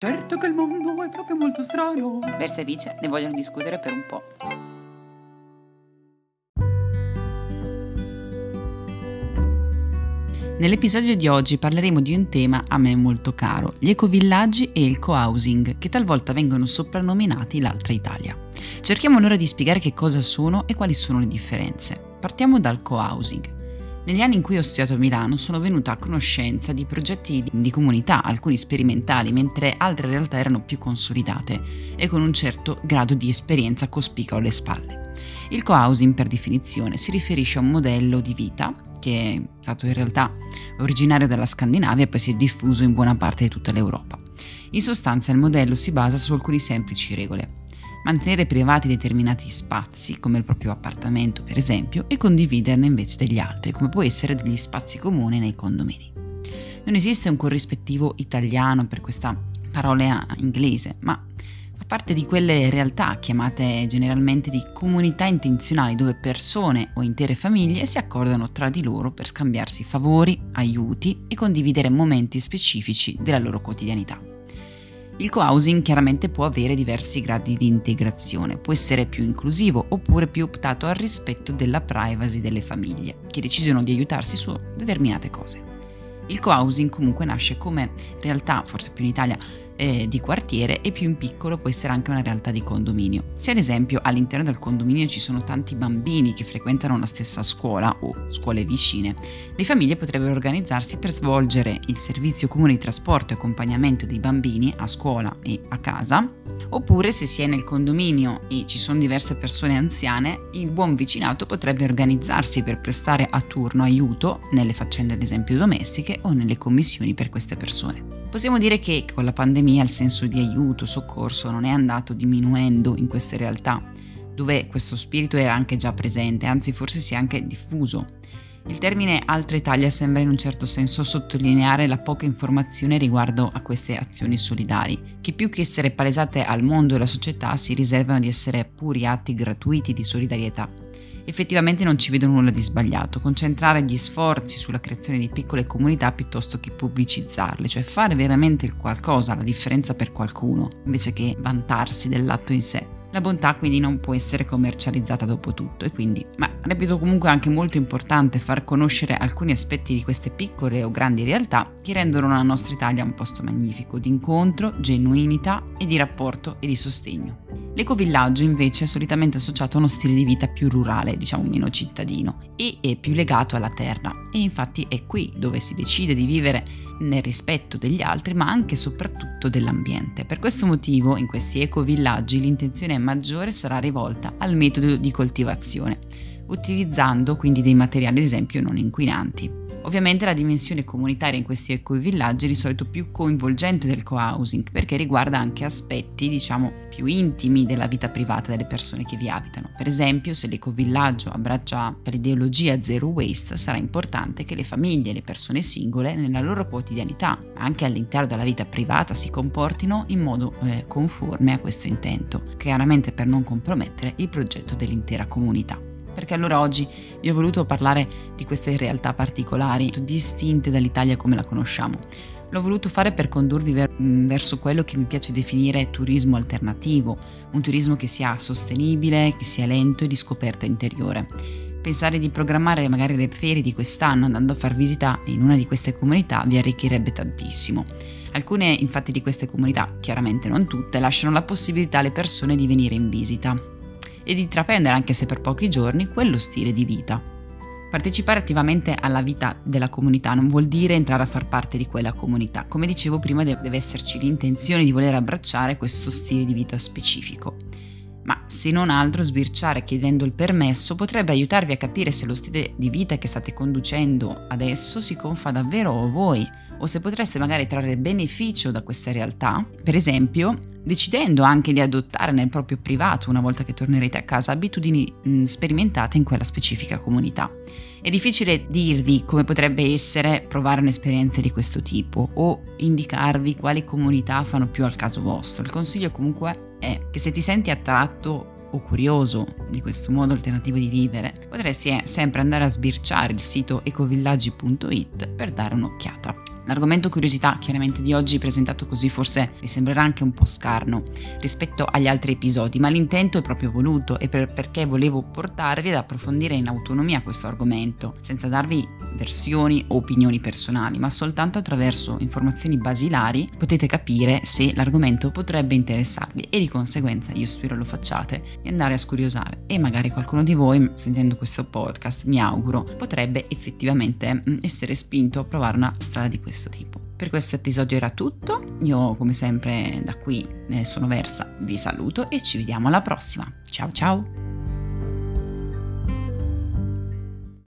Certo che il mondo è proprio molto strano. Versa e Vice ne vogliono discutere per un po'. Nell'episodio di oggi parleremo di un tema a me molto caro, gli ecovillaggi e il co-housing, che talvolta vengono soprannominati l'altra Italia. Cerchiamo allora di spiegare che cosa sono e quali sono le differenze. Partiamo dal co-housing. Negli anni in cui ho studiato a Milano sono venuta a conoscenza di progetti di comunità, alcuni sperimentali, mentre altre realtà erano più consolidate e con un certo grado di esperienza cospicua alle spalle. Il co-housing per definizione si riferisce a un modello di vita che è stato in realtà originario della Scandinavia e poi si è diffuso in buona parte di tutta l'Europa. In sostanza il modello si basa su alcune semplici regole. Mantenere privati determinati spazi, come il proprio appartamento per esempio, e condividerne invece degli altri, come può essere degli spazi comuni nei condomini. Non esiste un corrispettivo italiano per questa parola inglese, ma fa parte di quelle realtà chiamate generalmente di comunità intenzionali dove persone o intere famiglie si accordano tra di loro per scambiarsi favori, aiuti e condividere momenti specifici della loro quotidianità. Il co-housing chiaramente può avere diversi gradi di integrazione, può essere più inclusivo oppure più optato al rispetto della privacy delle famiglie, che decidono di aiutarsi su determinate cose. Il co-housing comunque nasce come realtà, forse più in Italia, eh, di quartiere e più in piccolo può essere anche una realtà di condominio. Se ad esempio all'interno del condominio ci sono tanti bambini che frequentano la stessa scuola o scuole vicine, le famiglie potrebbero organizzarsi per svolgere il servizio comune di trasporto e accompagnamento dei bambini a scuola e a casa, oppure se si è nel condominio e ci sono diverse persone anziane, il buon vicinato potrebbe organizzarsi per prestare a turno aiuto nelle faccende ad esempio domestiche o nelle commissioni per queste persone. Possiamo dire che con la pandemia il senso di aiuto, soccorso non è andato diminuendo in queste realtà, dove questo spirito era anche già presente, anzi forse si è anche diffuso. Il termine Altra Italia sembra in un certo senso sottolineare la poca informazione riguardo a queste azioni solidari, che più che essere palesate al mondo e alla società si riservano di essere puri atti gratuiti di solidarietà effettivamente non ci vedo nulla di sbagliato. Concentrare gli sforzi sulla creazione di piccole comunità piuttosto che pubblicizzarle, cioè fare veramente qualcosa, la differenza per qualcuno, invece che vantarsi dell'atto in sé. La bontà quindi non può essere commercializzata dopo tutto e quindi, ma reputo comunque anche molto importante far conoscere alcuni aspetti di queste piccole o grandi realtà che rendono la nostra Italia un posto magnifico di incontro, genuinità e di rapporto e di sostegno. L'ecovillaggio invece è solitamente associato a uno stile di vita più rurale, diciamo meno cittadino, e è più legato alla terra. E infatti è qui dove si decide di vivere nel rispetto degli altri, ma anche e soprattutto dell'ambiente. Per questo motivo, in questi ecovillaggi l'intenzione maggiore sarà rivolta al metodo di coltivazione, utilizzando quindi dei materiali ad esempio non inquinanti. Ovviamente la dimensione comunitaria in questi ecovillaggi è di solito più coinvolgente del co-housing perché riguarda anche aspetti, diciamo, più intimi della vita privata delle persone che vi abitano. Per esempio, se l'ecovillaggio abbraccia l'ideologia zero waste, sarà importante che le famiglie e le persone singole nella loro quotidianità, ma anche all'interno della vita privata, si comportino in modo eh, conforme a questo intento, chiaramente per non compromettere il progetto dell'intera comunità perché allora oggi vi ho voluto parlare di queste realtà particolari, distinte dall'Italia come la conosciamo. L'ho voluto fare per condurvi ver- mm, verso quello che mi piace definire turismo alternativo, un turismo che sia sostenibile, che sia lento e di scoperta interiore. Pensare di programmare magari le ferie di quest'anno andando a far visita in una di queste comunità vi arricchirebbe tantissimo. Alcune infatti di queste comunità, chiaramente non tutte, lasciano la possibilità alle persone di venire in visita e di intraprendere, anche se per pochi giorni, quello stile di vita. Partecipare attivamente alla vita della comunità non vuol dire entrare a far parte di quella comunità. Come dicevo prima deve esserci l'intenzione di voler abbracciare questo stile di vita specifico. Ma se non altro sbirciare chiedendo il permesso potrebbe aiutarvi a capire se lo stile di vita che state conducendo adesso si confa davvero a voi o se potreste magari trarre beneficio da questa realtà, per esempio decidendo anche di adottare nel proprio privato, una volta che tornerete a casa, abitudini mh, sperimentate in quella specifica comunità. È difficile dirvi come potrebbe essere provare un'esperienza di questo tipo o indicarvi quali comunità fanno più al caso vostro. Il consiglio comunque è che se ti senti attratto o curioso di questo modo alternativo di vivere, potresti sempre andare a sbirciare il sito ecovillaggi.it per dare un'occhiata. L'argomento curiosità chiaramente di oggi presentato così forse vi sembrerà anche un po' scarno rispetto agli altri episodi, ma l'intento è proprio voluto e per, perché volevo portarvi ad approfondire in autonomia questo argomento, senza darvi versioni o opinioni personali, ma soltanto attraverso informazioni basilari potete capire se l'argomento potrebbe interessarvi e di conseguenza io spero lo facciate e andare a scuriosare. E magari qualcuno di voi sentendo questo podcast mi auguro potrebbe effettivamente mm, essere spinto a provare una strada di questo questo tipo. Per questo episodio era tutto, io come sempre da qui sono Versa, vi saluto e ci vediamo alla prossima. Ciao ciao!